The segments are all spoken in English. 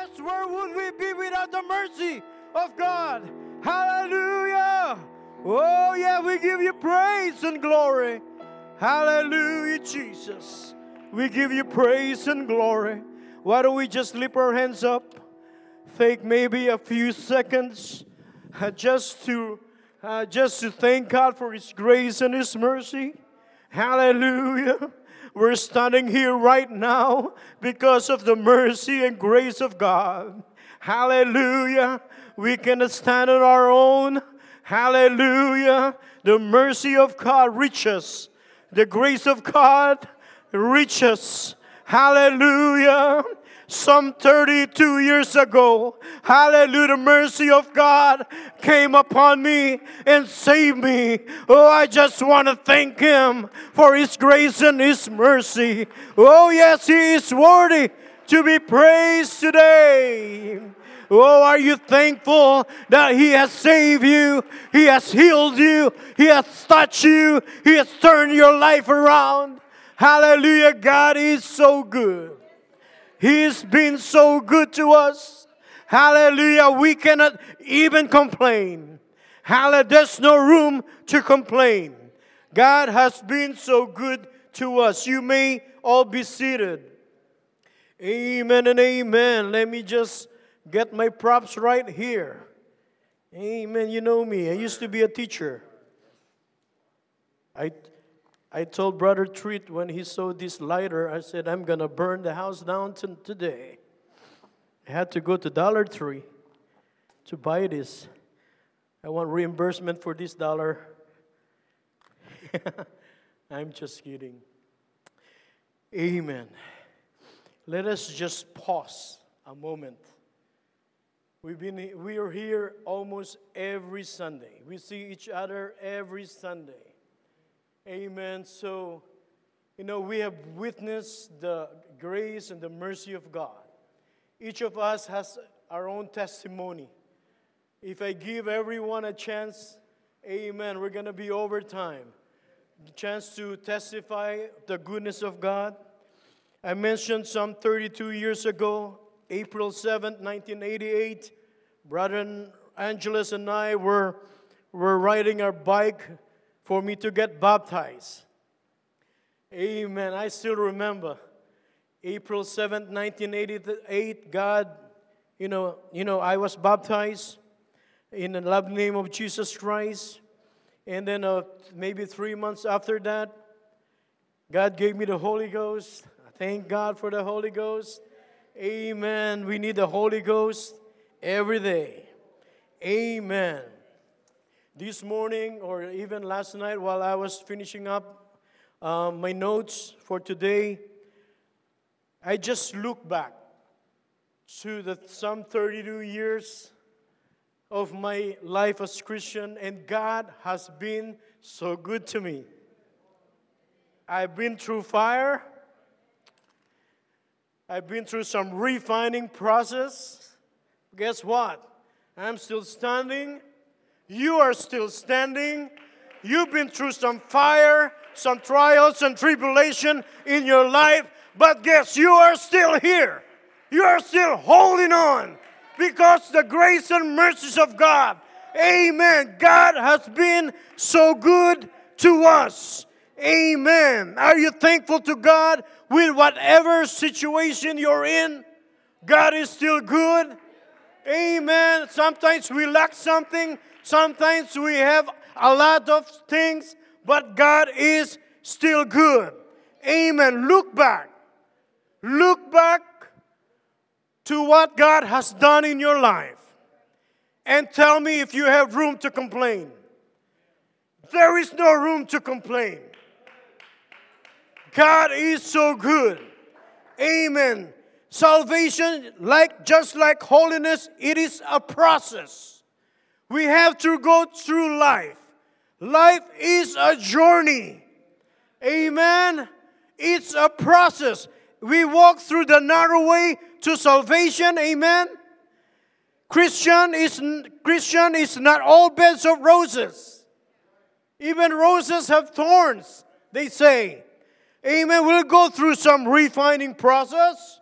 yes, where would we be without the mercy of God? Hallelujah. Oh, yeah, we give you praise and glory. Hallelujah, Jesus. We give you praise and glory. Why don't we just lift our hands up? Take maybe a few seconds uh, just to uh, just to thank God for His grace and His mercy. Hallelujah. We're standing here right now because of the mercy and grace of God. Hallelujah. We cannot stand on our own. Hallelujah. The mercy of God reaches. The grace of God reaches. Hallelujah. Some 32 years ago, hallelujah, the mercy of God came upon me and saved me. Oh, I just want to thank Him for His grace and His mercy. Oh, yes, He is worthy to be praised today. Oh, are you thankful that He has saved you? He has healed you. He has touched you. He has turned your life around. Hallelujah. God is so good. He's been so good to us. Hallelujah. We cannot even complain. Hallelujah. There's no room to complain. God has been so good to us. You may all be seated. Amen and amen. Let me just get my props right here. Amen. You know me. I used to be a teacher. I I told Brother Treat when he saw this lighter, I said, I'm going to burn the house down t- today. I had to go to Dollar Tree to buy this. I want reimbursement for this dollar. I'm just kidding. Amen. Let us just pause a moment. We've been, we are here almost every Sunday. We see each other every Sunday. Amen. So, you know, we have witnessed the grace and the mercy of God. Each of us has our own testimony. If I give everyone a chance, amen, we're going to be over time. The chance to testify the goodness of God. I mentioned some 32 years ago, April 7th, 1988, Brother Angeles and I were, were riding our bike for me to get baptized. Amen. I still remember April 7th, 1988, God, you know, you know, I was baptized in the love name of Jesus Christ. And then uh, maybe three months after that, God gave me the Holy Ghost. Thank God for the Holy Ghost. Amen. We need the Holy Ghost every day. Amen this morning or even last night while I was finishing up uh, my notes for today, I just look back to the some 32 years of my life as Christian, and God has been so good to me. I've been through fire. I've been through some refining process. Guess what? I'm still standing you are still standing. You've been through some fire, some trials and tribulation in your life, but guess you are still here. You are still holding on because the grace and mercies of God. Amen. God has been so good to us. Amen. Are you thankful to God with whatever situation you're in? God is still good. Amen. Sometimes we lack something, Sometimes we have a lot of things, but God is still good. Amen. Look back. Look back to what God has done in your life and tell me if you have room to complain. There is no room to complain. God is so good. Amen. Salvation, like just like holiness, it is a process. We have to go through life. Life is a journey. Amen. It's a process. We walk through the narrow way to salvation. Amen. Christian is Christian is not all beds of roses. Even roses have thorns, they say. Amen. We'll go through some refining process.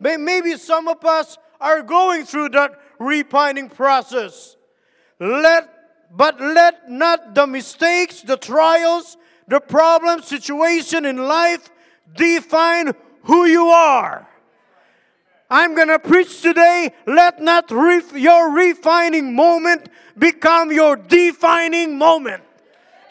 Maybe some of us are going through that refining process. Let but let not the mistakes, the trials, the problems, situation in life define who you are. I'm going to preach today. Let not ref- your refining moment become your defining moment.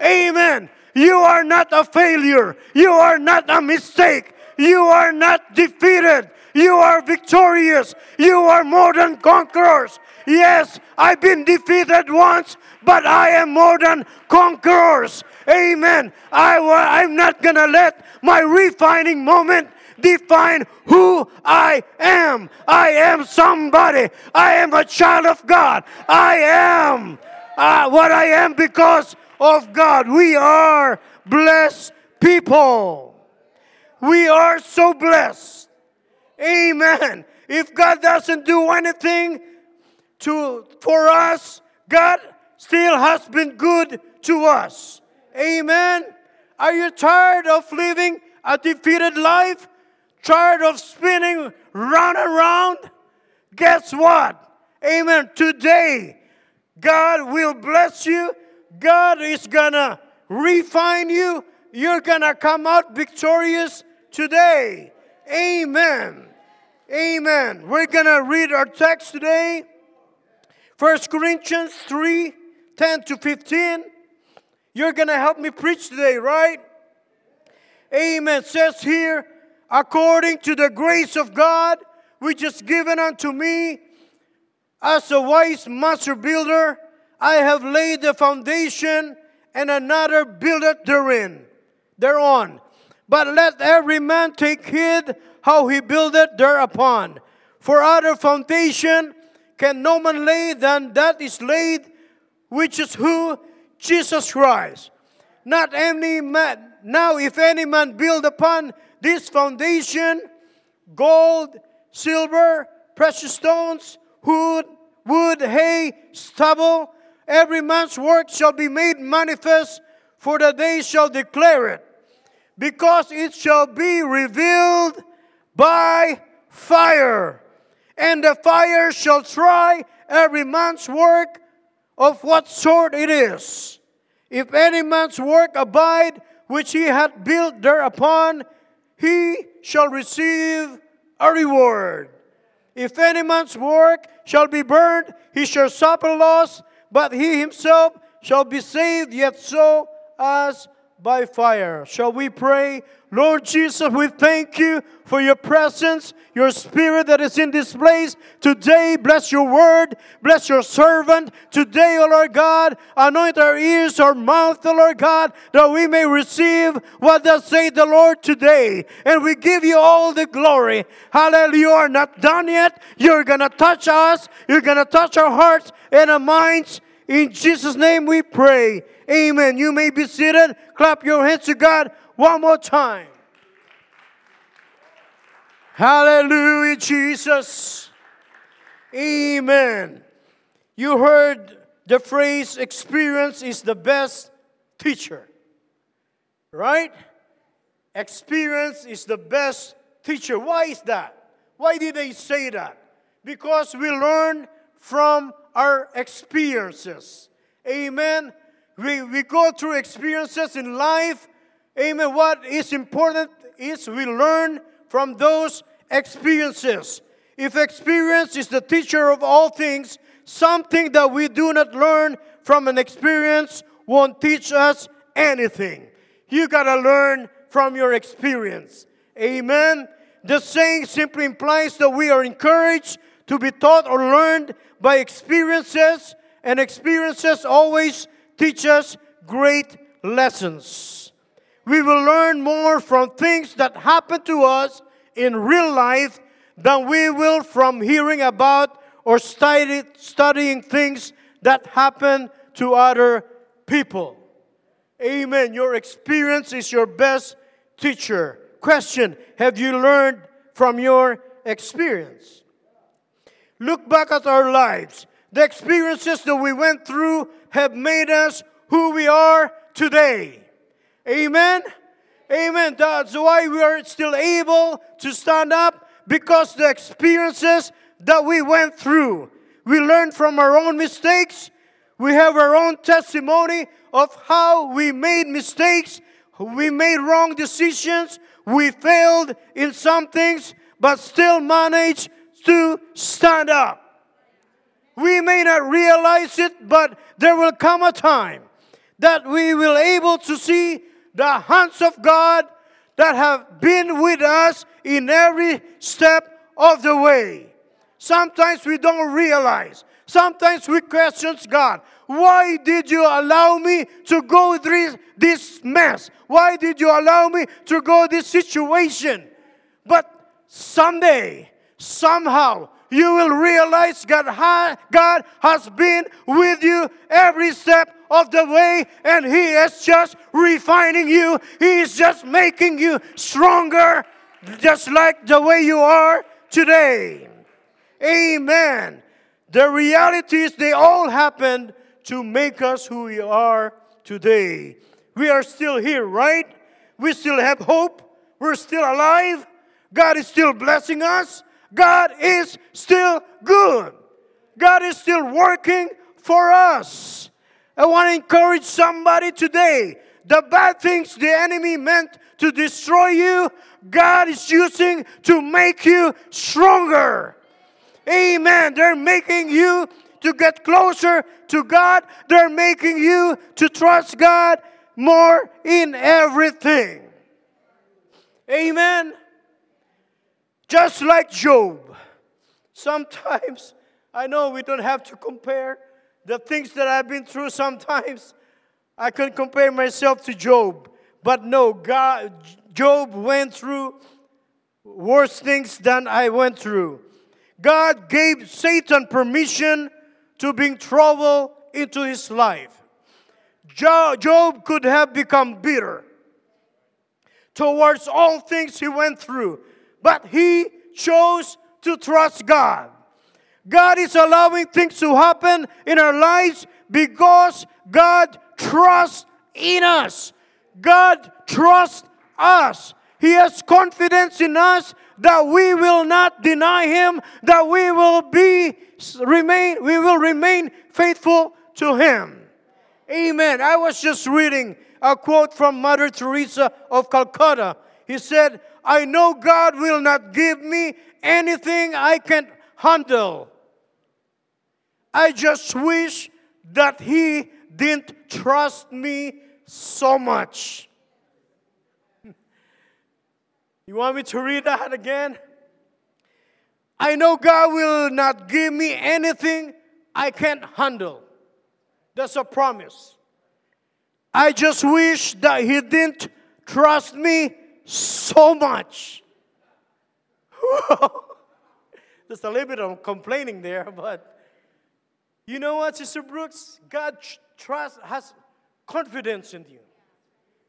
Amen. You are not a failure. You are not a mistake. You are not defeated. You are victorious. You are more than conquerors. Yes, I've been defeated once, but I am more than conquerors. Amen. I, I'm not going to let my refining moment define who I am. I am somebody. I am a child of God. I am uh, what I am because of God. We are blessed people. We are so blessed. Amen. If God doesn't do anything to for us, God still has been good to us. Amen. Are you tired of living a defeated life? tired of spinning round and round? Guess what? Amen. Today, God will bless you. God is gonna refine you. You're gonna come out victorious today. Amen. Amen. We're gonna read our text today. First Corinthians 3 10 to 15. You're gonna help me preach today, right? Amen. It says here, according to the grace of God, which is given unto me as a wise master builder, I have laid the foundation, and another buildeth therein, thereon. But let every man take heed how he buildeth thereupon. For other foundation can no man lay than that is laid, which is who? Jesus Christ. Not any man. Now, if any man build upon this foundation gold, silver, precious stones, wood, wood, hay, stubble, every man's work shall be made manifest, for the day shall declare it, because it shall be revealed by fire. And the fire shall try every man's work of what sort it is. If any man's work abide, which he hath built thereupon, he shall receive a reward. If any man's work shall be burned, he shall suffer loss, but he himself shall be saved, yet so as by fire. Shall we pray? Lord Jesus, we thank you for your presence, your spirit that is in this place. Today, bless your word, bless your servant. Today, O Lord God, anoint our ears, our mouth, O Lord God, that we may receive what does say the Lord today. And we give you all the glory. Hallelujah. You are not done yet. You're going to touch us. You're going to touch our hearts and our minds. In Jesus' name we pray. Amen. You may be seated. Clap your hands to God one more time. Hallelujah, Jesus. Amen. You heard the phrase experience is the best teacher. Right? Experience is the best teacher. Why is that? Why did they say that? Because we learn from our experiences. Amen. We, we go through experiences in life. Amen. What is important is we learn from those experiences. If experience is the teacher of all things, something that we do not learn from an experience won't teach us anything. You got to learn from your experience. Amen. The saying simply implies that we are encouraged to be taught or learned by experiences, and experiences always teach us great lessons. We will learn more from things that happen to us in real life than we will from hearing about or study, studying things that happen to other people. Amen. Your experience is your best teacher. Question Have you learned from your experience? Look back at our lives. The experiences that we went through have made us who we are today. Amen. Amen. That's why we are still able to stand up because the experiences that we went through. We learn from our own mistakes. We have our own testimony of how we made mistakes, we made wrong decisions, we failed in some things, but still managed to stand up. We may not realize it, but there will come a time that we will able to see the hands of God that have been with us in every step of the way. Sometimes we don't realize. Sometimes we question God. Why did you allow me to go through this mess? Why did you allow me to go this situation? But someday, somehow, you will realize God, God has been with you every step of the way, and He is just refining you. He is just making you stronger, just like the way you are today. Amen. The reality is, they all happened to make us who we are today. We are still here, right? We still have hope. We're still alive. God is still blessing us. God is still good. God is still working for us. I want to encourage somebody today. The bad things the enemy meant to destroy you, God is using to make you stronger. Amen. They're making you to get closer to God. They're making you to trust God more in everything. Amen. Just like Job. Sometimes, I know we don't have to compare the things that I've been through. Sometimes I can compare myself to Job. But no, God, Job went through worse things than I went through. God gave Satan permission to bring trouble into his life. Job could have become bitter towards all things he went through but he chose to trust God. God is allowing things to happen in our lives because God trusts in us. God trusts us. He has confidence in us that we will not deny him, that we will be remain we will remain faithful to him. Amen. I was just reading a quote from Mother Teresa of Calcutta. He said, I know God will not give me anything I can handle. I just wish that He didn't trust me so much. You want me to read that again? I know God will not give me anything I can't handle. That's a promise. I just wish that He didn't trust me so much. Just a little bit of complaining there, but you know what, Sister Brooks? God trust has confidence in you.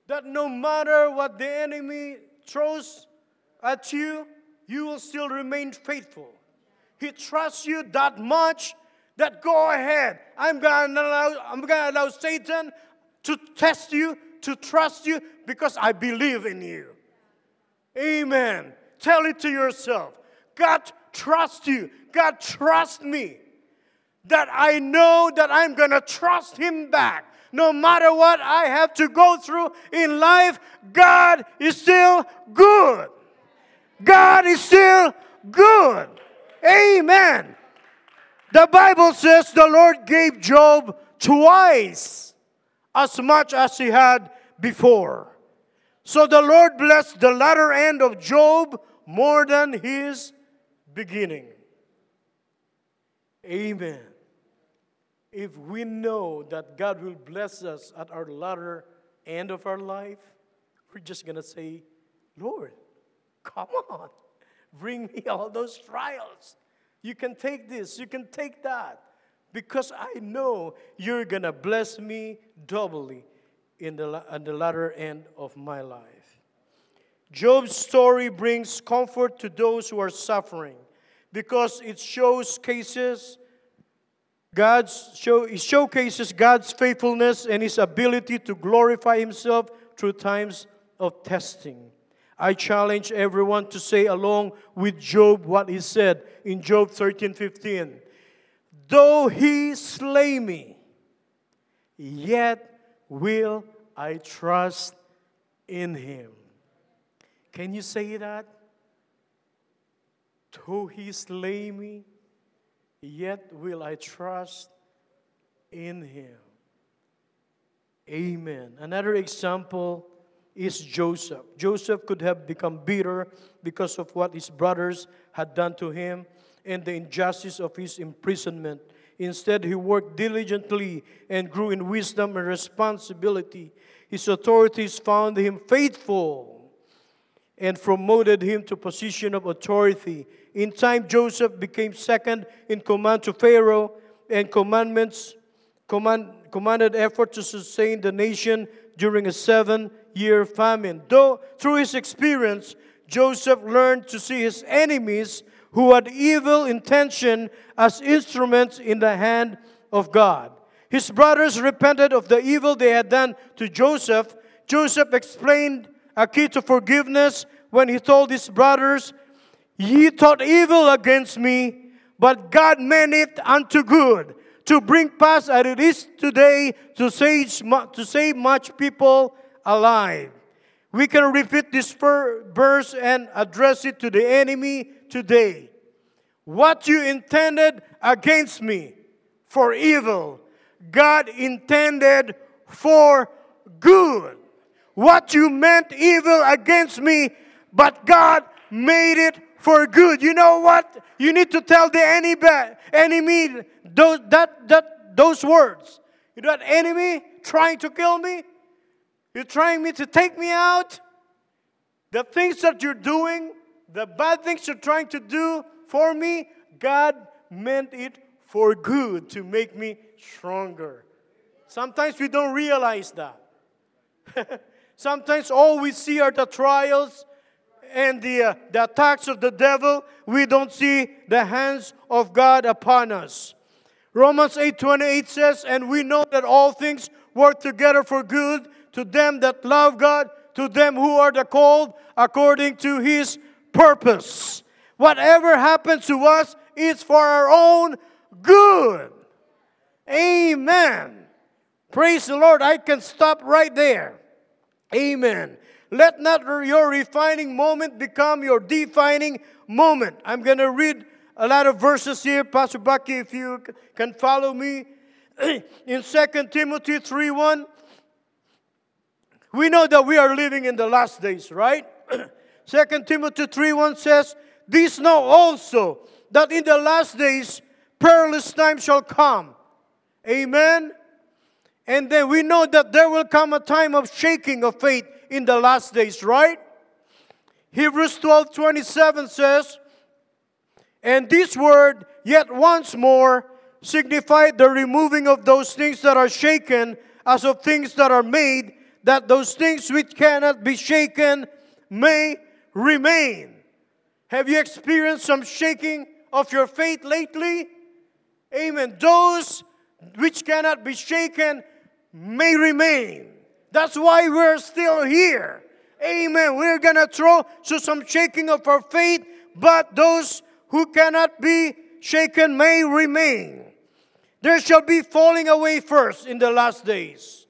That no matter what the enemy throws at you, you will still remain faithful. He trusts you that much that go ahead. I'm gonna allow, I'm gonna allow Satan to test you, to trust you, because I believe in you. Amen. Tell it to yourself. God trust you. God trust me. That I know that I'm going to trust him back. No matter what I have to go through in life, God is still good. God is still good. Amen. The Bible says the Lord gave Job twice as much as he had before. So the Lord blessed the latter end of Job more than his beginning. Amen. If we know that God will bless us at our latter end of our life, we're just going to say, Lord, come on, bring me all those trials. You can take this, you can take that, because I know you're going to bless me doubly in the, at the latter end of my life. Job's story brings comfort to those who are suffering because it shows cases God's show it showcases God's faithfulness and his ability to glorify himself through times of testing. I challenge everyone to say along with Job what he said in Job 13:15. Though he slay me, yet will I trust in him. Can you say that? Though he slay me, yet will I trust in him. Amen. Another example is Joseph. Joseph could have become bitter because of what his brothers had done to him and the injustice of his imprisonment. Instead, he worked diligently and grew in wisdom and responsibility. His authorities found him faithful and promoted him to position of authority. In time, Joseph became second in command to Pharaoh and commandments, command, commanded effort to sustain the nation during a seven year famine. Though through his experience, Joseph learned to see his enemies who had evil intention as instruments in the hand of God. His brothers repented of the evil they had done to Joseph. Joseph explained a key to forgiveness when he told his brothers, Ye thought evil against me, but God meant it unto good, to bring pass as it is today to save, to save much people alive. We can repeat this verse and address it to the enemy today. What you intended against me for evil, God intended for good. What you meant evil against me, but God made it for good. You know what? You need to tell the enemy enemy those, that, that, those words. You that enemy trying to kill me? You're trying me to take me out? The things that you're doing, the bad things you're trying to do for me, God meant it for good to make me stronger. Sometimes we don't realize that. Sometimes all we see are the trials and the, uh, the attacks of the devil. We don't see the hands of God upon us. Romans 8:28 says, "And we know that all things work together for good to them that love God, to them who are the called according to his purpose. Whatever happens to us is for our own good. Amen. Praise the Lord. I can stop right there. Amen. Let not your refining moment become your defining moment. I'm going to read a lot of verses here. Pastor Bucky, if you can follow me. In 2 Timothy 3 1, we know that we are living in the last days, right? 2 Timothy 3 1 says, These know also that in the last days perilous times shall come. Amen. And then we know that there will come a time of shaking of faith in the last days, right? Hebrews 12 27 says, And this word, yet once more, signified the removing of those things that are shaken as of things that are made that those things which cannot be shaken may remain. Have you experienced some shaking of your faith lately? Amen. Those which cannot be shaken may remain. That's why we're still here. Amen. We're going to throw to some shaking of our faith, but those who cannot be shaken may remain. There shall be falling away first in the last days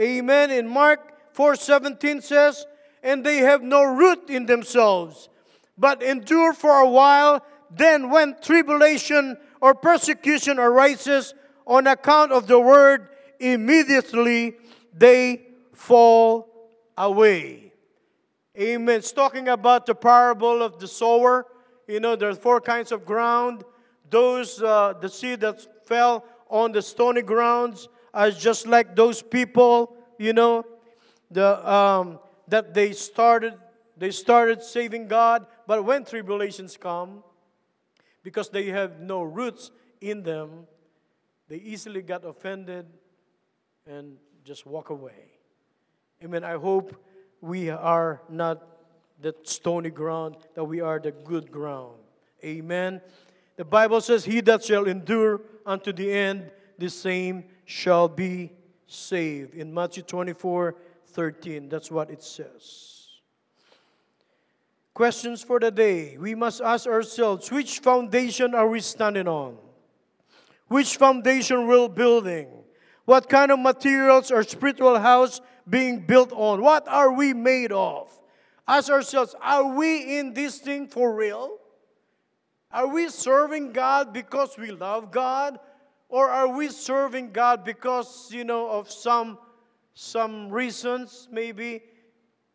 Amen. In Mark 4:17 says, "And they have no root in themselves, but endure for a while. Then when tribulation or persecution arises on account of the word, immediately they fall away." Amen. It's talking about the parable of the sower. You know, there are four kinds of ground. Those, uh, the seed that fell on the stony grounds, are just like those people, you know, the, um, that they started, they started saving God, but when tribulations come, because they have no roots in them, they easily got offended and just walk away. Amen. I hope we are not the stony ground, that we are the good ground. Amen. The Bible says, He that shall endure unto the end, the same shall be saved. In Matthew 24 13, that's what it says. Questions for the day. We must ask ourselves which foundation are we standing on? Which foundation we're building? What kind of materials or spiritual house being built on? What are we made of? Ask ourselves, are we in this thing for real? Are we serving God because we love God? Or are we serving God because, you know, of some, some reasons, maybe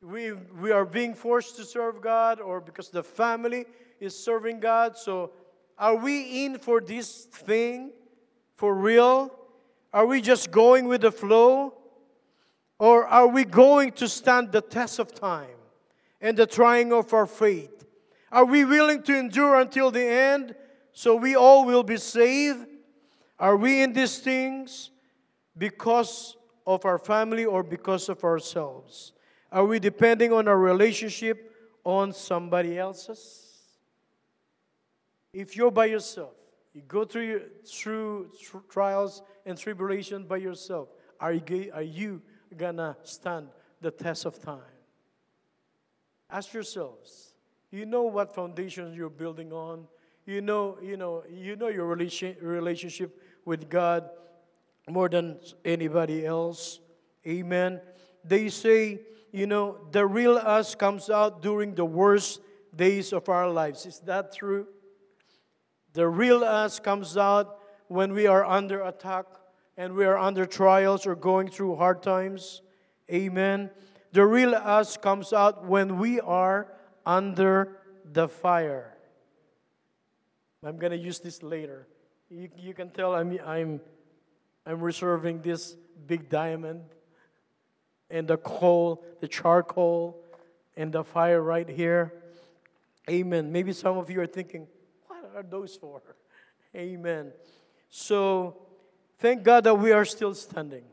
we, we are being forced to serve God or because the family is serving God? So are we in for this thing for real? Are we just going with the flow? Or are we going to stand the test of time and the trying of our faith? Are we willing to endure until the end so we all will be saved? Are we in these things because of our family or because of ourselves? Are we depending on our relationship on somebody else's? If you're by yourself, you go through, through trials and tribulations by yourself, are you, are you gonna stand the test of time? Ask yourselves. You know what foundation you're building on. You know, you know, you know your relation, relationship with God more than anybody else. Amen. They say, you know, the real us comes out during the worst days of our lives. Is that true? The real us comes out when we are under attack and we are under trials or going through hard times. Amen. The real us comes out when we are under the fire. I'm going to use this later. You, you can tell I'm, I'm, I'm reserving this big diamond and the coal, the charcoal, and the fire right here. Amen. Maybe some of you are thinking, what are those for? Amen. So, thank God that we are still standing.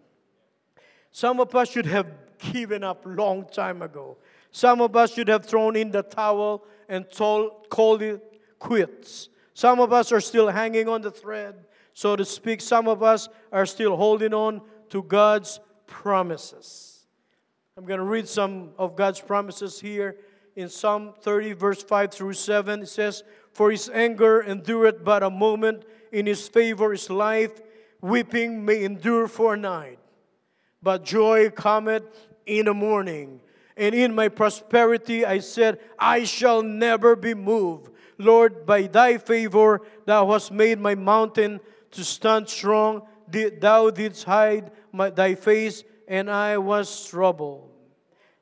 Some of us should have given up long time ago. Some of us should have thrown in the towel and told, called it quits. Some of us are still hanging on the thread, so to speak. Some of us are still holding on to God's promises. I'm going to read some of God's promises here in Psalm 30, verse 5 through 7. It says, For his anger endureth but a moment, in his favor is life. Weeping may endure for a night, but joy cometh in the morning. And in my prosperity I said, I shall never be moved. Lord, by thy favor thou hast made my mountain to stand strong. Thou didst hide my, thy face, and I was troubled.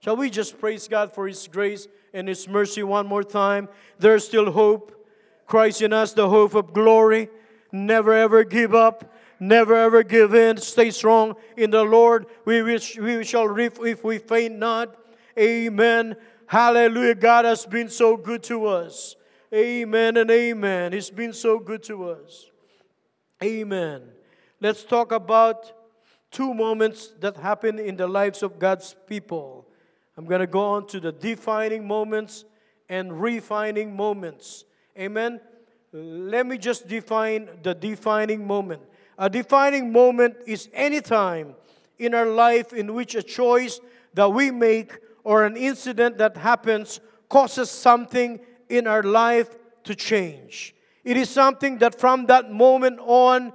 Shall we just praise God for his grace and his mercy one more time? There's still hope. Christ in us, the hope of glory. Never ever give up. Never ever give in. Stay strong in the Lord. We, wish, we shall reap if we faint not. Amen. Hallelujah. God has been so good to us. Amen and amen. He's been so good to us. Amen. Let's talk about two moments that happen in the lives of God's people. I'm going to go on to the defining moments and refining moments. Amen. Let me just define the defining moment. A defining moment is any time in our life in which a choice that we make or an incident that happens causes something in our life to change. It is something that from that moment on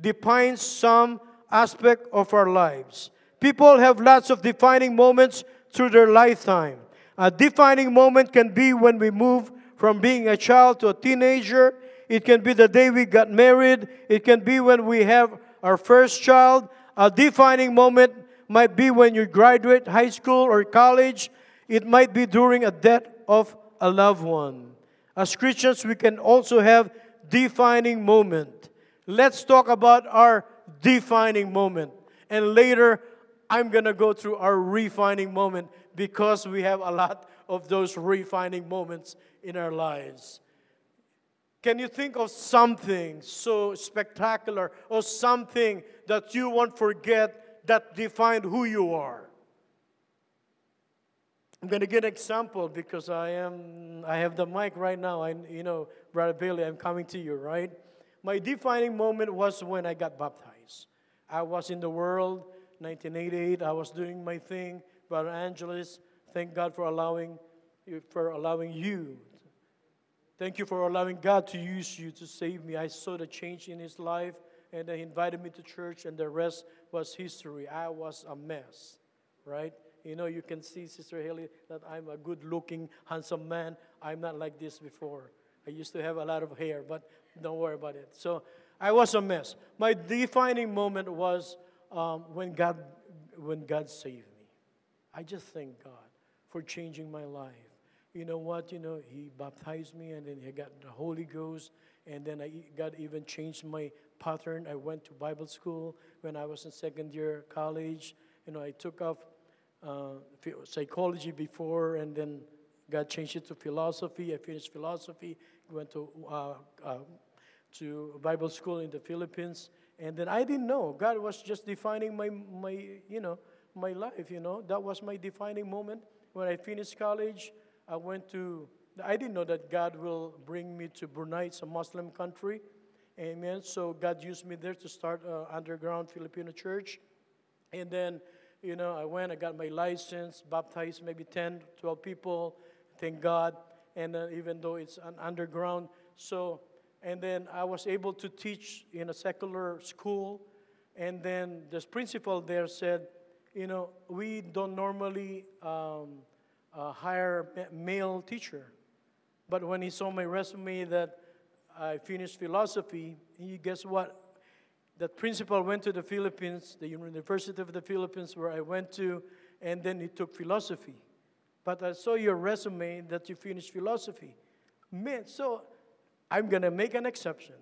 defines some aspect of our lives. People have lots of defining moments through their lifetime. A defining moment can be when we move from being a child to a teenager. It can be the day we got married. It can be when we have our first child. A defining moment might be when you graduate high school or college. It might be during a death of a loved one. As Christians, we can also have defining moment. Let's talk about our defining moment. And later, I'm going to go through our refining moment because we have a lot of those refining moments in our lives. Can you think of something so spectacular or something that you won't forget that defined who you are? I'm going to give an example because I am I have the mic right now. I you know, Brother Billy, I'm coming to you, right? My defining moment was when I got baptized. I was in the world, 1988. I was doing my thing. Brother Angeles, thank God for allowing for allowing you. Thank you for allowing God to use you to save me. I saw the change in his life, and he invited me to church, and the rest was history. I was a mess, right? You know, you can see, Sister Haley, that I'm a good looking, handsome man. I'm not like this before. I used to have a lot of hair, but don't worry about it. So I was a mess. My defining moment was um, when, God, when God saved me. I just thank God for changing my life. You know what? You know, He baptized me and then He got the Holy Ghost. And then I, God even changed my pattern. I went to Bible school when I was in second year college. You know, I took off uh, psychology before and then God changed it to philosophy. I finished philosophy, went to, uh, uh, to Bible school in the Philippines. And then I didn't know. God was just defining my, my, you know, my life, you know. That was my defining moment. When I finished college, I went to, I didn't know that God will bring me to Brunei. It's a Muslim country. Amen. So God used me there to start an underground Filipino church. And then, you know, I went, I got my license, baptized maybe 10, 12 people thank God. And uh, even though it's an underground, so and then I was able to teach in a secular school. And then this principal there said, you know, we don't normally um, uh, hire male teacher. But when he saw my resume that I finished philosophy, he guess what? That principal went to the Philippines, the University of the Philippines, where I went to, and then he took philosophy but I saw your resume that you finished philosophy. Man, so I'm going to make an exception.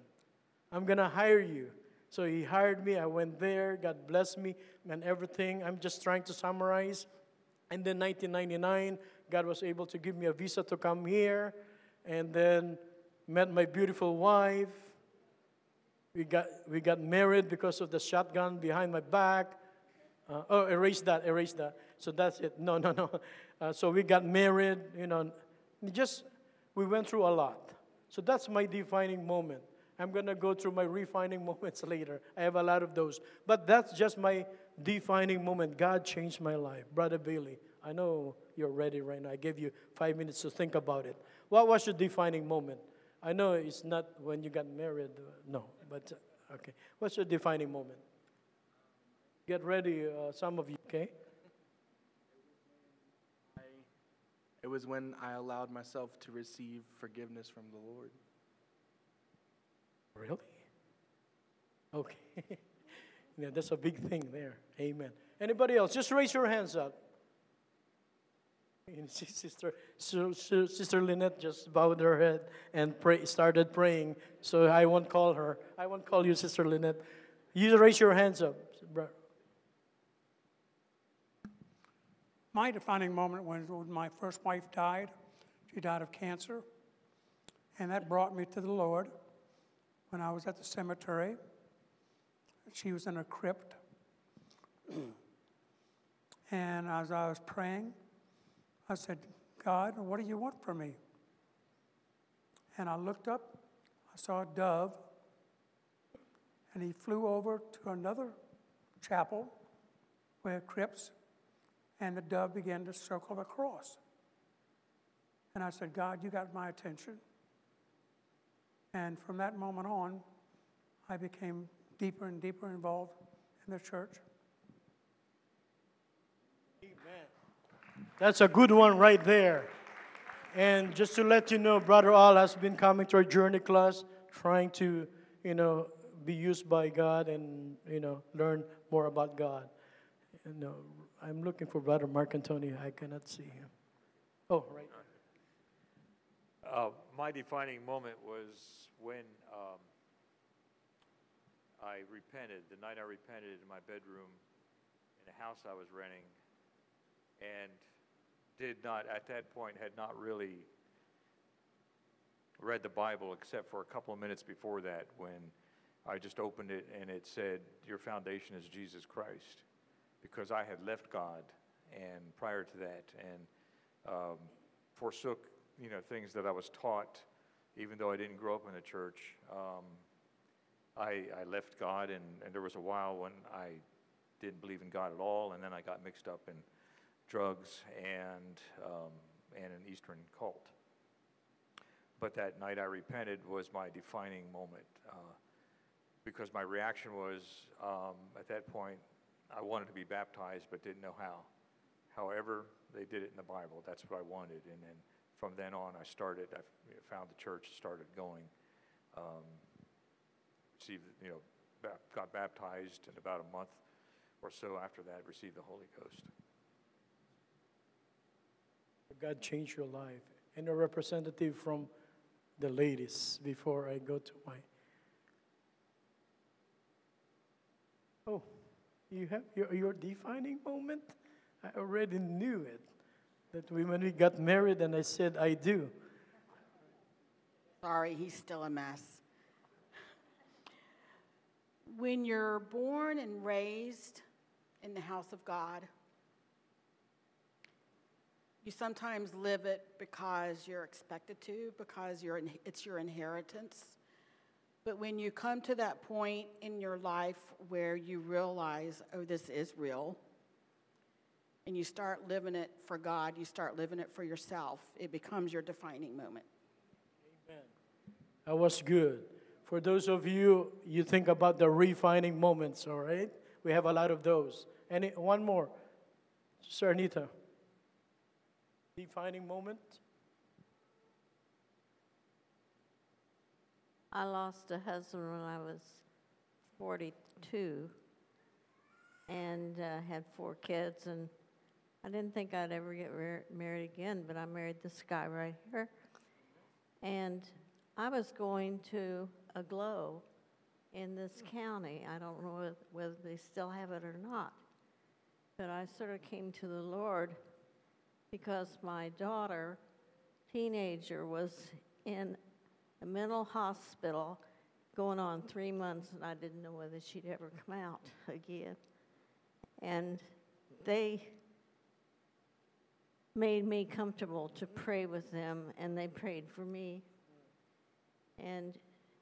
I'm going to hire you. So he hired me. I went there. God blessed me and everything. I'm just trying to summarize. And then 1999, God was able to give me a visa to come here. And then met my beautiful wife. We got, we got married because of the shotgun behind my back. Uh, oh, erase that, erase that. So that's it. No, no, no. Uh, so we got married, you know, just we went through a lot. So that's my defining moment. I'm going to go through my refining moments later. I have a lot of those. But that's just my defining moment. God changed my life. Brother Bailey, I know you're ready right now. I gave you five minutes to think about it. What was your defining moment? I know it's not when you got married. Uh, no, but uh, okay. What's your defining moment? Get ready, uh, some of you, okay? It was when I allowed myself to receive forgiveness from the Lord. Really? Okay. yeah, that's a big thing there. Amen. Anybody else? Just raise your hands up. Sister, Sister Lynette just bowed her head and pray, started praying. So I won't call her. I won't call you Sister Lynette. You raise your hands up. My defining moment was when my first wife died. She died of cancer. And that brought me to the Lord when I was at the cemetery. She was in a crypt. and as I was praying, I said, God, what do you want from me? And I looked up, I saw a dove, and he flew over to another chapel where crypts and the dove began to circle the cross. And I said, God, you got my attention. And from that moment on, I became deeper and deeper involved in the church. Amen. That's a good one right there. And just to let you know, Brother Al has been coming to our journey class, trying to, you know, be used by God and, you know, learn more about God. You know, I'm looking for Brother Mark Antonio. I cannot see him. Oh, right. Uh, my defining moment was when um, I repented, the night I repented in my bedroom in a house I was renting, and did not, at that point, had not really read the Bible except for a couple of minutes before that when I just opened it and it said, Your foundation is Jesus Christ because I had left God and prior to that and um, forsook you know things that I was taught, even though I didn't grow up in the church. Um, I, I left God, and, and there was a while when I didn't believe in God at all, and then I got mixed up in drugs and um, and an Eastern cult. But that night I repented was my defining moment uh, because my reaction was um, at that point I wanted to be baptized but didn't know how. However, they did it in the Bible. That's what I wanted. And then from then on, I started, I found the church, started going. Um, received, you know, got baptized in about a month or so after that, received the Holy Ghost. God changed your life. And a representative from the ladies before I go to my. Oh, you have your, your defining moment? I already knew it. That we, when we got married and I said, I do. Sorry, he's still a mess. When you're born and raised in the house of God, you sometimes live it because you're expected to, because you're in, it's your inheritance. But when you come to that point in your life where you realize, oh, this is real, and you start living it for God, you start living it for yourself, it becomes your defining moment. Amen. That was good. For those of you, you think about the refining moments, all right? We have a lot of those. And one more, Sir Anita. Defining moment. I lost a husband when I was 42 and uh, had four kids and I didn't think I'd ever get mar- married again, but I married this guy right here. And I was going to Aglow in this county. I don't know whether they still have it or not. But I sort of came to the Lord because my daughter, teenager, was in a mental hospital going on three months, and I didn't know whether she'd ever come out again. And they made me comfortable to pray with them, and they prayed for me. And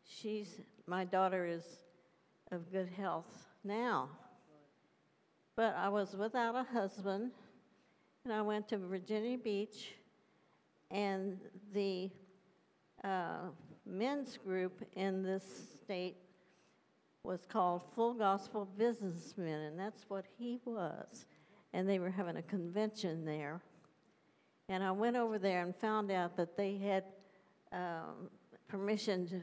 she's, my daughter is of good health now. But I was without a husband, and I went to Virginia Beach, and the uh, men's group in this state was called Full Gospel Businessmen, and that's what he was. And they were having a convention there. And I went over there and found out that they had um, permission to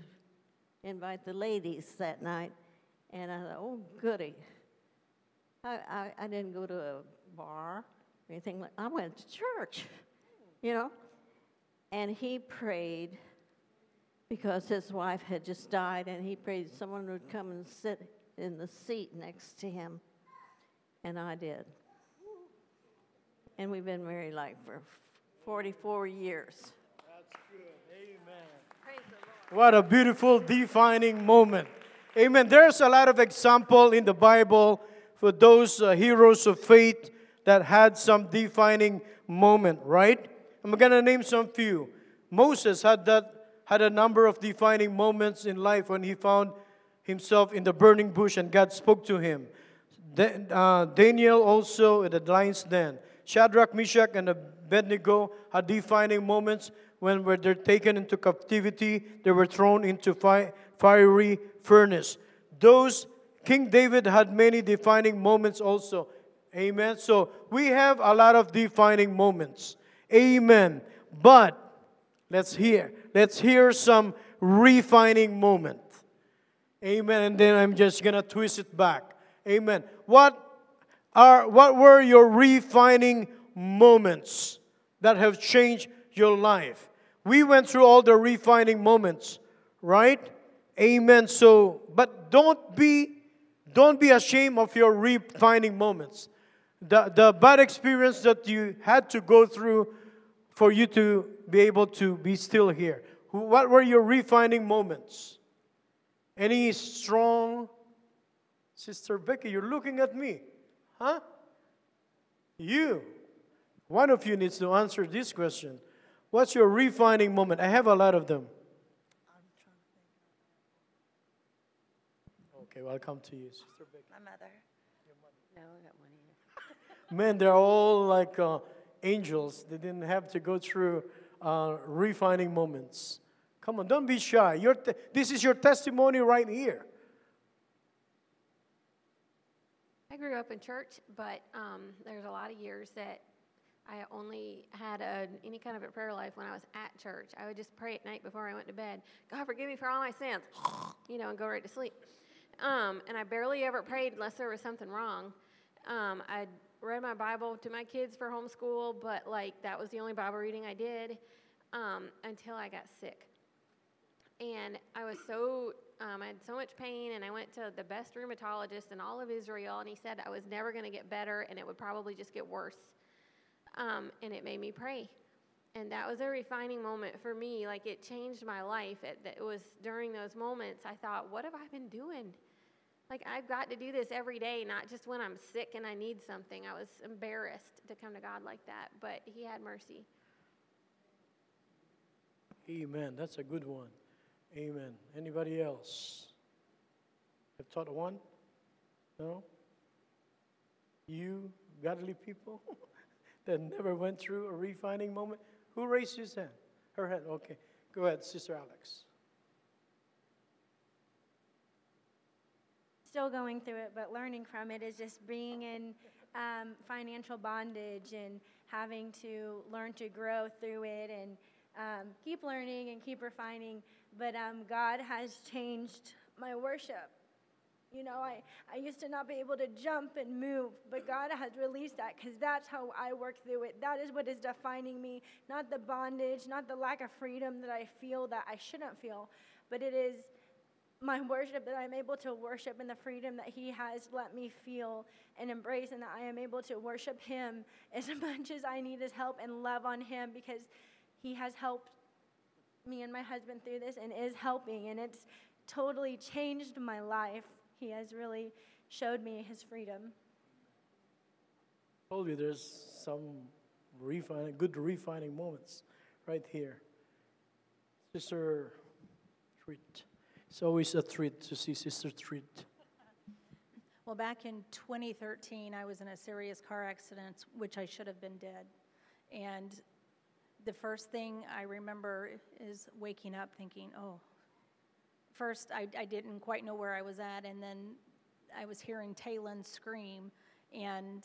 invite the ladies that night. And I thought, oh, goody. I, I, I didn't go to a bar anything like I went to church, you know. And he prayed because his wife had just died, and he prayed someone would come and sit in the seat next to him. And I did. And we've been married like for 44 years. That's good. Amen. What a beautiful defining moment. Amen. There's a lot of example in the Bible for those uh, heroes of faith that had some defining moment, right? I'm going to name some few. Moses had that had a number of defining moments in life when he found himself in the burning bush and God spoke to him. uh, Daniel also in the lion's den. Shadrach, Meshach, and Abednego had defining moments when were they're taken into captivity, they were thrown into fi- fiery furnace. Those King David had many defining moments also. Amen. So we have a lot of defining moments. Amen. But let's hear. Let's hear some refining moment. Amen. And then I'm just gonna twist it back. Amen. What are what were your refining moments that have changed your life? We went through all the refining moments, right? Amen. So, but don't be don't be ashamed of your refining moments. The, the bad experience that you had to go through for you to be able to be still here. What were your refining moments? Any strong Sister Becky, you're looking at me. Huh? You. One of you needs to answer this question. What's your refining moment? I have a lot of them. Okay, well, I'll come to you, Sister Becky. My mother. No, I got one here. Man, they're all like uh, angels. They didn't have to go through uh, refining moments. Come on, don't be shy. Your te- this is your testimony right here. I grew up in church, but um, there's a lot of years that I only had a, any kind of a prayer life when I was at church. I would just pray at night before I went to bed. God, forgive me for all my sins, you know, and go right to sleep. Um, and I barely ever prayed unless there was something wrong. Um, I read my Bible to my kids for homeschool, but like that was the only Bible reading I did um, until I got sick. And I was so, um, I had so much pain, and I went to the best rheumatologist in all of Israel, and he said I was never going to get better, and it would probably just get worse. Um, and it made me pray. And that was a refining moment for me. Like it changed my life. It, it was during those moments I thought, what have I been doing? Like, I've got to do this every day, not just when I'm sick and I need something. I was embarrassed to come to God like that, but He had mercy. Amen. That's a good one. Amen. Anybody else? Have taught one? No? You, godly people that never went through a refining moment? Who raised his hand? Her hand. Okay. Go ahead, Sister Alex. Still going through it, but learning from it is just being in um, financial bondage and having to learn to grow through it and um, keep learning and keep refining. But um, God has changed my worship. You know, I, I used to not be able to jump and move, but God has released that because that's how I work through it. That is what is defining me, not the bondage, not the lack of freedom that I feel that I shouldn't feel, but it is my worship, that I'm able to worship in the freedom that He has let me feel and embrace, and that I am able to worship Him as much as I need His help and love on Him because He has helped me and my husband through this and is helping, and it's totally changed my life. He has really showed me His freedom. Told you there's some refining, good refining moments right here. Sister Treat. It's always a treat to see Sister Treat. Well, back in 2013, I was in a serious car accident, which I should have been dead. And the first thing I remember is waking up thinking, oh, first I, I didn't quite know where I was at, and then I was hearing Taylon scream, and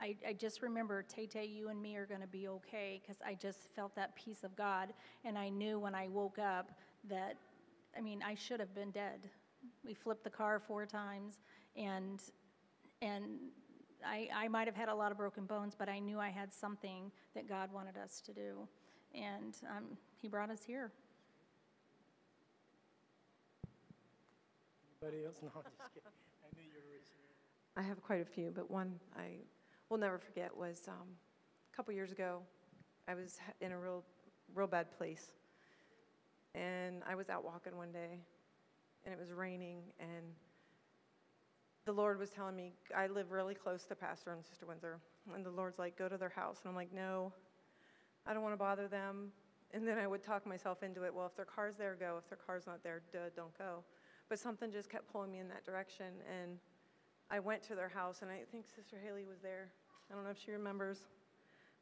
I, I just remember, Tay Tay, you and me are going to be okay, because I just felt that peace of God, and I knew when I woke up that I mean, I should have been dead. We flipped the car four times, and and I, I might have had a lot of broken bones, but I knew I had something that God wanted us to do, and um, He brought us here. Anybody else? No, just kidding. I knew you were raising I have quite a few, but one I will never forget was um, a couple years ago. I was in a real, real bad place, and I was out walking one day, and it was raining, and the Lord was telling me, I live really close to Pastor and Sister Windsor, and the Lord's like, go to their house. And I'm like, no, I don't want to bother them. And then I would talk myself into it, well, if their car's there, go. If their car's not there, duh, don't go. But something just kept pulling me in that direction, and I went to their house, and I think Sister Haley was there. I don't know if she remembers,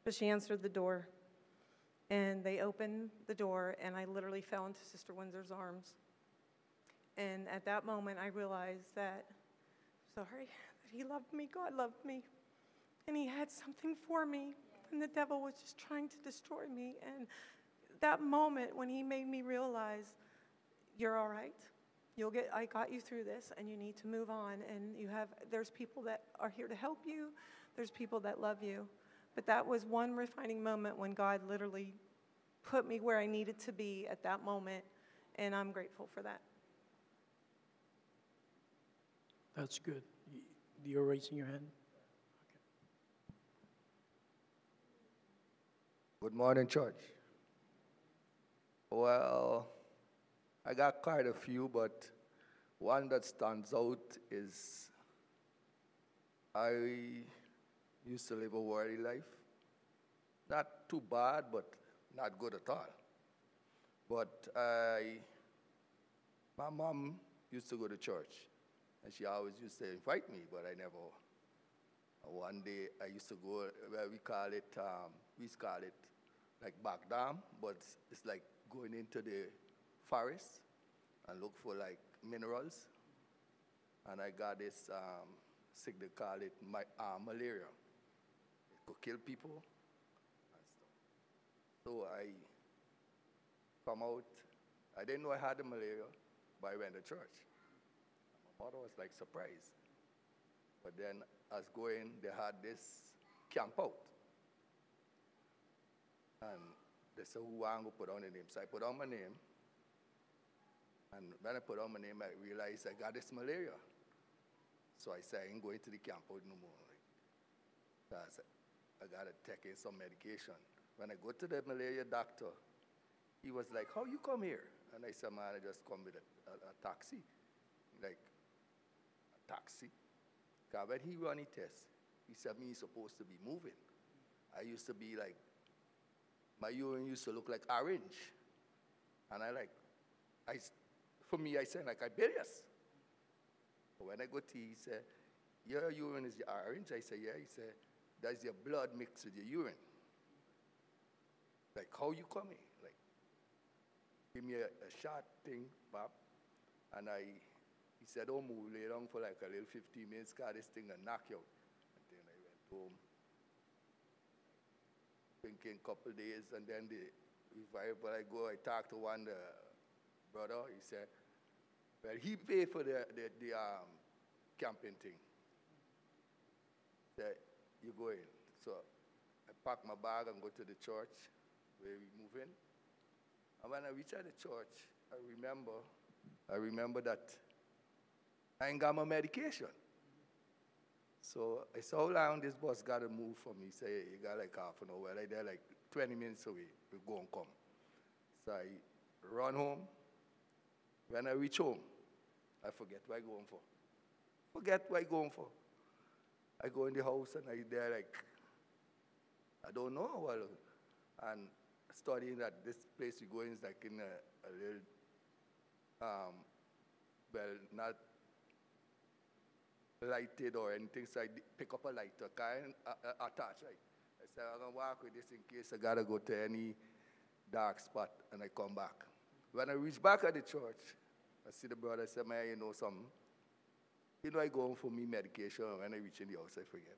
but she answered the door. And they opened the door, and I literally fell into Sister Windsor's arms. And at that moment, I realized that, sorry, that He loved me, God loved me, and He had something for me, and the devil was just trying to destroy me. And that moment when He made me realize, you're all right. You'll get, I got you through this, and you need to move on. And you have, there's people that are here to help you, there's people that love you. But that was one refining moment when God literally put me where I needed to be at that moment, and I'm grateful for that. That's good. You're raising your hand? Okay. Good morning, church. Well, I got quite a few, but one that stands out is I used to live a worldly life. Not too bad, but not good at all. But I, my mom used to go to church, and she always used to invite me, but I never One day I used to go where we call it, um, we call it like back but it's like going into the forest and look for like minerals. And I got this um, sick, they call it my, uh, malaria. It could kill people. So I come out. I didn't know I had malaria, but I went to church. My mother was like surprised. But then as going, they had this camp out. And they said, who want to put on the name? So I put on my name. And when I put on my name, I realized I got this malaria. So I said, I ain't going to the camp out no more. I, I got to take in some medication. When I go to the malaria doctor, he was like, how you come here? And I said, man, I just come with a, a, a taxi. Like, a taxi? Because when he run a test, he said me he's supposed to be moving. I used to be like, my urine used to look like orange. And I like, I, for me, I said like Iberius. But when I go to he said, your urine is orange. I said, yeah. He said, that's your blood mixed with your urine. Like, how you coming? Like, give me a, a shot thing, Bob. And I, he said, don't move, lay down for like a little 15 minutes, car this thing and knock you out. And then I went home, thinking a couple days, and then the revival, I go, I talk to one the brother, he said, well, he paid for the, the, the um, camping thing. Said, you go in. So I pack my bag and go to the church we move in. And when I reach at the church, I remember, I remember that I ain't got my medication. So I saw how long this bus got to move for me. Say, you got like half an hour. Like they're like 20 minutes away. We go and come. So I run home. When I reach home, I forget what I going for. Forget what I going for. I go in the house and I there like, I don't know. And studying that this place we go in is like in a, a little, um, well, not lighted or anything, so I pick up a lighter, kind uh, uh, attach, right? I said, I'm gonna walk with this in case I gotta go to any dark spot, and I come back. When I reach back at the church, I see the brother say, man, you know something? You know, I go home for me medication, when I reach in the house, I forget.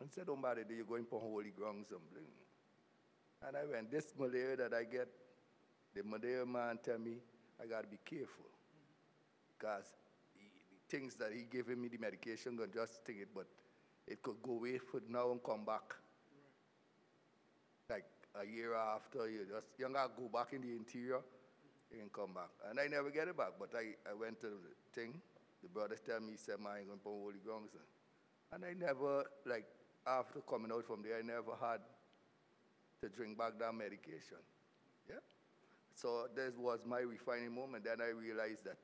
And said, don't bother, you're going for holy ground something. And I went, this malaria that I get, the malaria man tell me, I gotta be careful. Because the things that he giving me the medication, gonna just take it, but it could go away for now and come back. Like a year after, you just you gotta go back in the interior, can come back. And I never get it back, but I, I went to the thing, the brothers tell me, he said, man, I'm gonna put holy grounds And I never, like, after coming out from there, I never had to drink back that medication. Yeah? So this was my refining moment. Then I realized that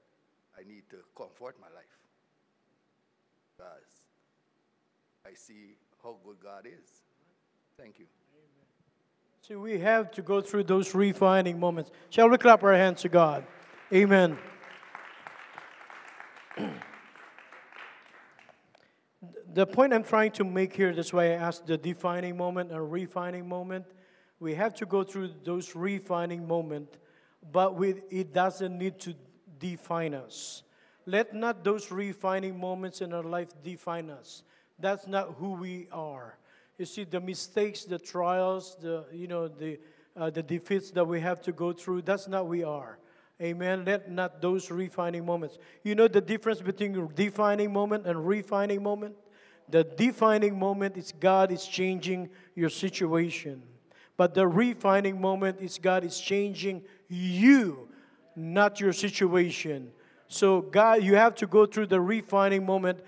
I need to comfort my life. Because I see how good God is. Thank you. See, we have to go through those refining moments. Shall we clap our hands to God? Amen. the point I'm trying to make here, that's why I asked the defining moment and refining moment. We have to go through those refining moments, but we, it doesn't need to define us. Let not those refining moments in our life define us. That's not who we are. You see, the mistakes, the trials, the you know the uh, the defeats that we have to go through. That's not we are. Amen. Let not those refining moments. You know the difference between defining moment and refining moment. The defining moment is God is changing your situation, but the refining moment is God is changing you not your situation. So, God, you have to go through the refining moment.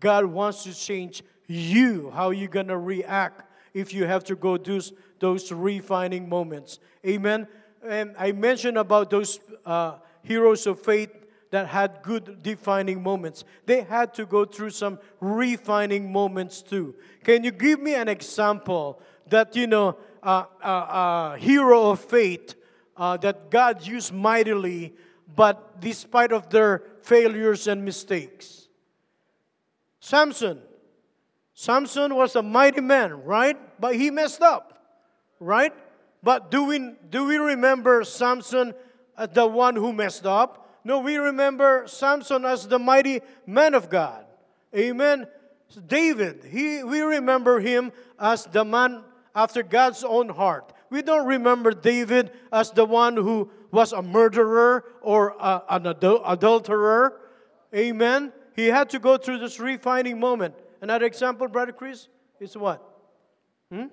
God wants to change you, how you're going to react if you have to go those, those refining moments. Amen. And I mentioned about those uh, heroes of faith that had good defining moments. They had to go through some refining moments too. Can you give me an example that, you know, uh, uh, hero of faith uh, that God used mightily, but despite of their failures and mistakes. Samson, Samson was a mighty man, right? But he messed up, right? But do we, do we remember Samson as the one who messed up? No, we remember Samson as the mighty man of God. Amen. David, he, we remember him as the man after God's own heart. We don't remember David as the one who was a murderer or a, an adul- adulterer. Amen. He had to go through this refining moment. Another example, Brother Chris, is what? Hmm?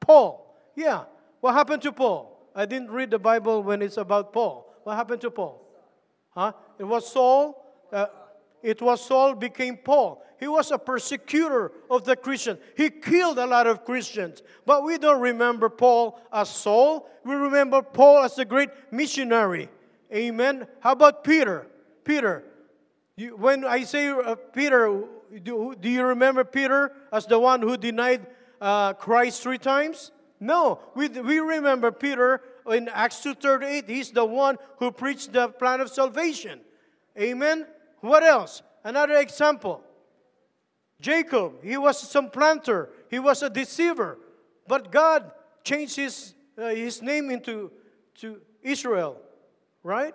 Paul. Yeah. What happened to Paul? I didn't read the Bible when it's about Paul. What happened to Paul? Huh? It was Saul. Uh, it was Saul became Paul. He was a persecutor of the Christian. He killed a lot of Christians. But we don't remember Paul as Saul. We remember Paul as a great missionary. Amen. How about Peter? Peter. You, when I say uh, Peter, do, do, you remember Peter as the one who denied uh, Christ three times? No, we, we remember Peter in Acts 2.38. He's the one who preached the plan of salvation. Amen? What else? Another example. Jacob, he was supplanter. He was a deceiver. But God changed his, uh, his name into to Israel. Right?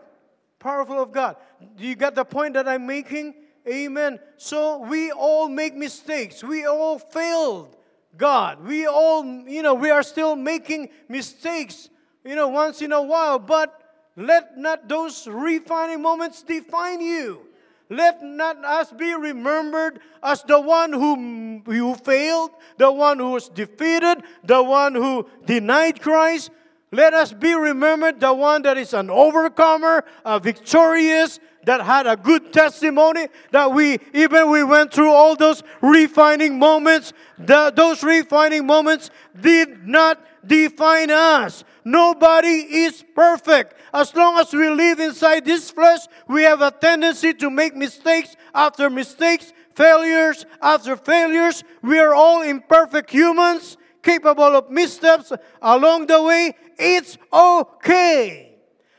Powerful of God. Do you get the point that I'm making? Amen. So we all make mistakes. We all failed. God. We all, you know, we are still making mistakes, you know, once in a while, but let not those refining moments define you. Let not us be remembered as the one who, who failed, the one who was defeated, the one who denied Christ. Let us be remembered the one that is an overcomer, a victorious, that had a good testimony, that we, even we went through all those refining moments, the, those refining moments did not define us. Nobody is perfect. As long as we live inside this flesh, we have a tendency to make mistakes after mistakes, failures after failures. We are all imperfect humans, capable of missteps along the way. It's okay.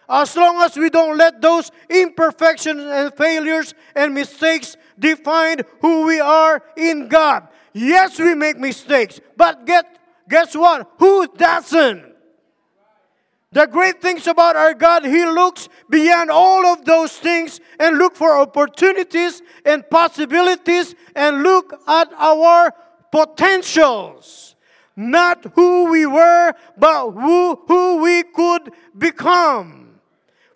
As long as we don't let those imperfections and failures and mistakes define who we are in God. Yes, we make mistakes, but get, guess what? Who doesn't? The great things about our God, He looks beyond all of those things and look for opportunities and possibilities and look at our potentials. Not who we were, but who, who we could become.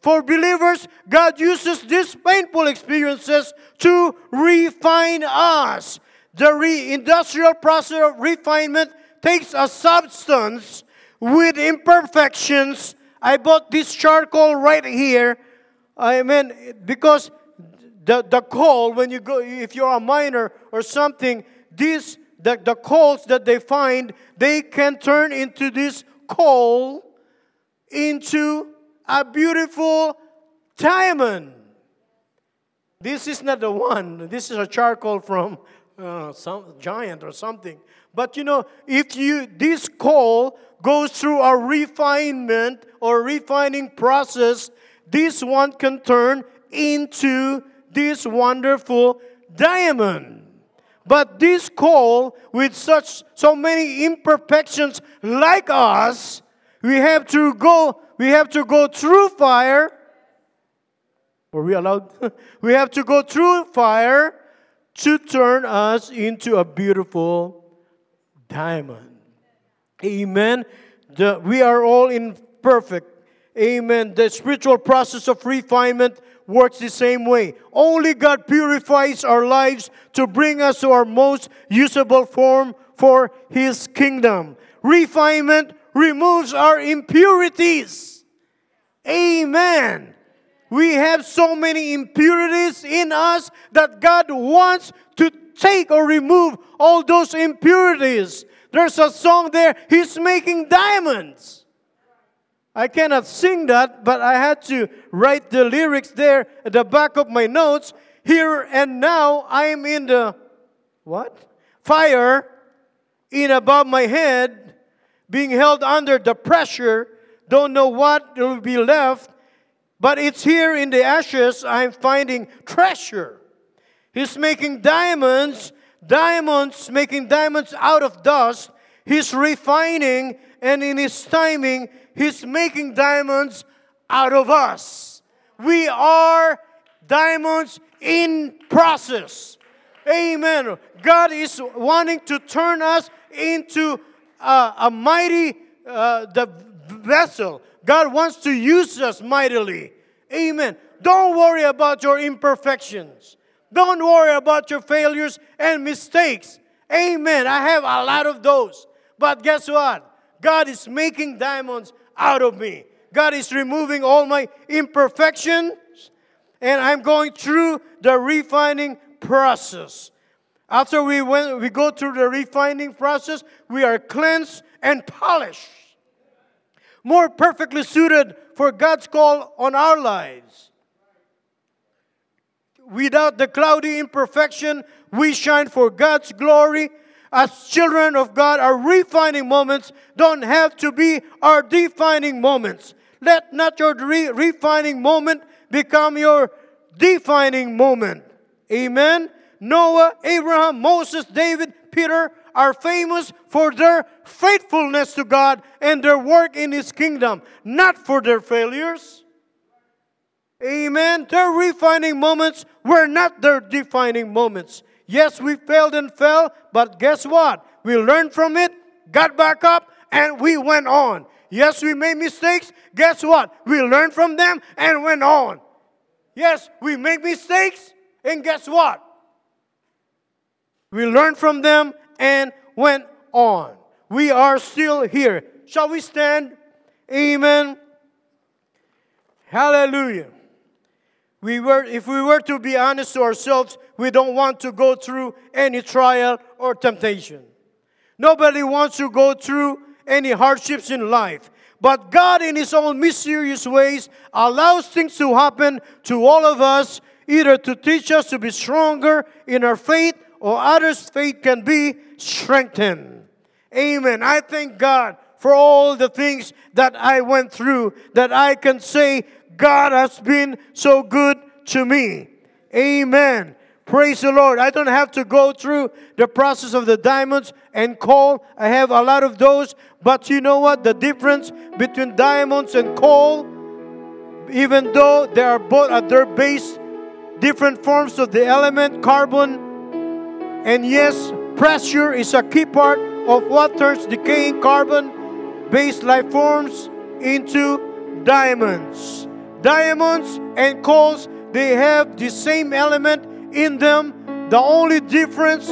For believers, God uses these painful experiences to refine us. The re- industrial process of refinement takes a substance with imperfections. I bought this charcoal right here. I mean, because the, the coal, when you go, if you're a miner or something, these, the, the coals that they find, they can turn into this coal into a beautiful diamond. This is not the one. This is a charcoal from uh, some giant or something. But you know, if you this coal goes through a refinement or refining process, this one can turn into this wonderful diamond. But this coal, with such so many imperfections like us, we have to go we have to go through fire. Were we allowed? we have to go through fire to turn us into a beautiful diamond. Amen. The, we are all imperfect. Amen. The spiritual process of refinement works the same way. Only God purifies our lives to bring us to our most usable form for His kingdom. Refinement removes our impurities. Amen. We have so many impurities in us that God wants to take or remove all those impurities. There's a song there, He's making diamonds. I cannot sing that, but I had to write the lyrics there at the back of my notes. Here and now, I am in the what? Fire in above my head being held under the pressure, don't know what will be left, but it's here in the ashes I'm finding treasure. He's making diamonds diamonds, making diamonds out of dust. He's refining, and in His timing, He's making diamonds out of us. We are diamonds in process. Amen. God is wanting to turn us into a, a mighty uh, the vessel. God wants to use us mightily. Amen. Don't worry about your imperfections. Don't worry about your failures and mistakes. Amen. I have a lot of those. But guess what? God is making diamonds out of me. God is removing all my imperfections, and I'm going through the refining process. After we, went, we go through the refining process, we are cleansed and polished. More perfectly suited for God's call on our lives. Without the cloudy imperfection, we shine for God's glory. As children of God, our refining moments don't have to be our defining moments. Let not your re- refining moment become your defining moment. Amen. Noah, Abraham, Moses, David, Peter are famous for their faithfulness to God and their work in His kingdom, not for their failures. Amen. Their refining moments were not their defining moments. Yes, we failed and fell, but guess what? We learned from it, got back up, and we went on. Yes, we made mistakes. Guess what? We learned from them and went on. Yes, we make mistakes, and guess what? We learned from them and went on. We are still here. Shall we stand? Amen. Hallelujah. We were, if we were to be honest to ourselves, we don't want to go through any trial or temptation. Nobody wants to go through any hardships in life. But God, in His own mysterious ways, allows things to happen to all of us, either to teach us to be stronger in our faith or others' faith can be strengthened. Amen. I thank God for all the things that I went through that I can say God has been so good to me. Amen. Praise the Lord. I don't have to go through the process of the diamonds and coal. I have a lot of those. But you know what? The difference between diamonds and coal, even though they are both uh, at their base different forms of the element carbon, and yes, pressure is a key part of what turns decaying carbon based life forms into diamonds. Diamonds and coals, they have the same element in them. The only difference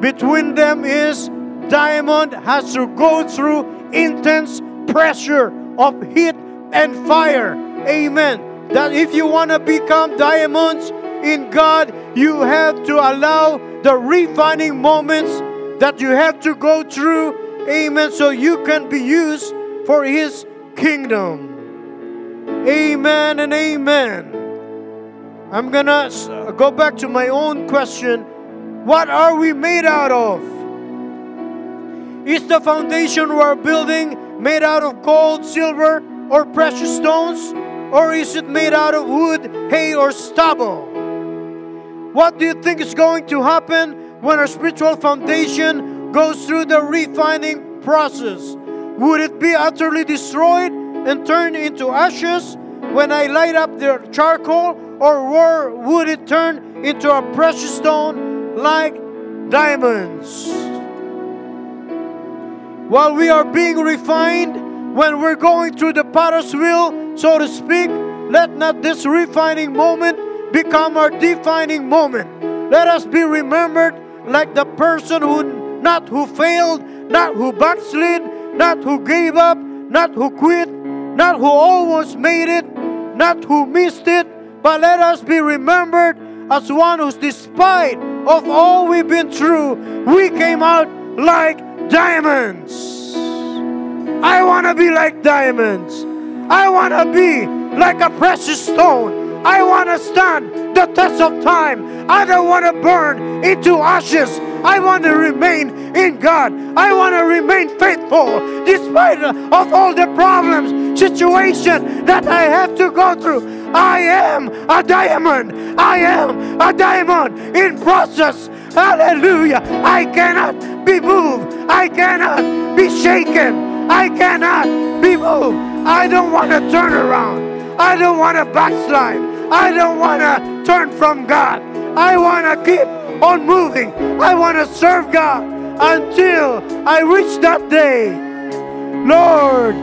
between them is diamond has to go through intense pressure of heat and fire. Amen. That if you want to become diamonds in God, you have to allow the refining moments that you have to go through. Amen. So you can be used for His kingdom. Amen and amen. I'm going to go back to my own question. What are we made out of? Is the foundation we're building made out of gold, silver, or precious stones? Or is it made out of wood, hay, or stubble? What do you think is going to happen when our spiritual foundation goes through the refining process? Would it be utterly destroyed and turned into ashes when I light up the charcoal, or would it turn into a precious stone like diamonds? While we are being refined, when we're going through the potter's wheel, so to speak, let not this refining moment become our defining moment. Let us be remembered like the person who not who failed, not who backslid, not who gave up, not who quit, not who almost made it, not who missed it, but let us be remembered as one who's despite of all we've been through, we came out like diamonds. I want to be like diamonds. I want to be like a precious stone. I want to stand the test of time. I don't want to burn into ashes. I want to remain in God. I want to remain faithful despite of all the problems, situation that I have to go through. I am a diamond. I am a diamond in process. Hallelujah. I cannot be moved. I cannot be shaken. I cannot be moved. I don't want to turn around. I don't want to backslide. I don't want to turn from God. I want to keep on moving. I want to serve God until I reach that day. Lord,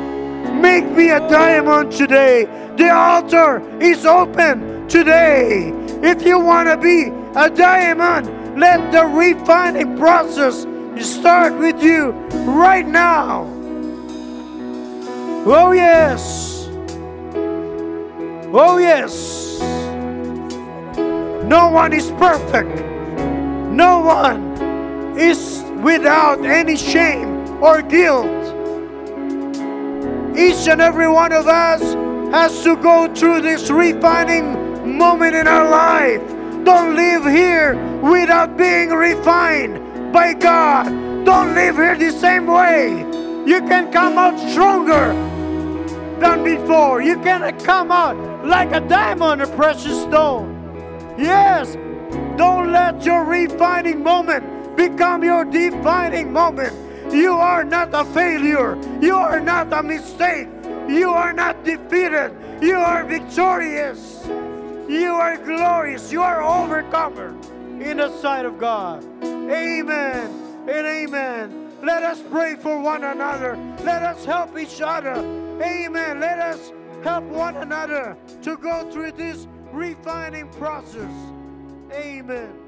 make me a diamond today. The altar is open today. If you want to be a diamond, let the refining process start with you right now. Oh, yes. Oh, yes. No one is perfect. No one is without any shame or guilt. Each and every one of us has to go through this refining moment in our life. Don't live here without being refined by God. Don't live here the same way. You can come out stronger than before. You can come out like a diamond, a precious stone. Yes, don't let your refining moment become your defining moment. You are not a failure. You are not a mistake. You are not defeated. You are victorious. You are glorious. You are overcomer in the sight of God. Amen and amen. Let us pray for one another. Let us help each other. Amen. Let us help one another to go through this refining process. Amen.